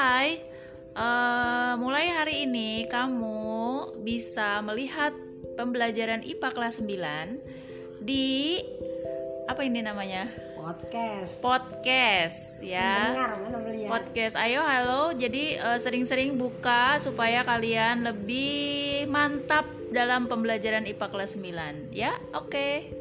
Hai, uh, mulai hari ini kamu bisa melihat pembelajaran IPA kelas 9 di apa ini namanya? Podcast. Podcast ya. Dengar, mana? Podcast. Ayo halo. Jadi uh, sering-sering buka supaya kalian lebih mantap dalam pembelajaran IPA kelas 9 ya. Oke.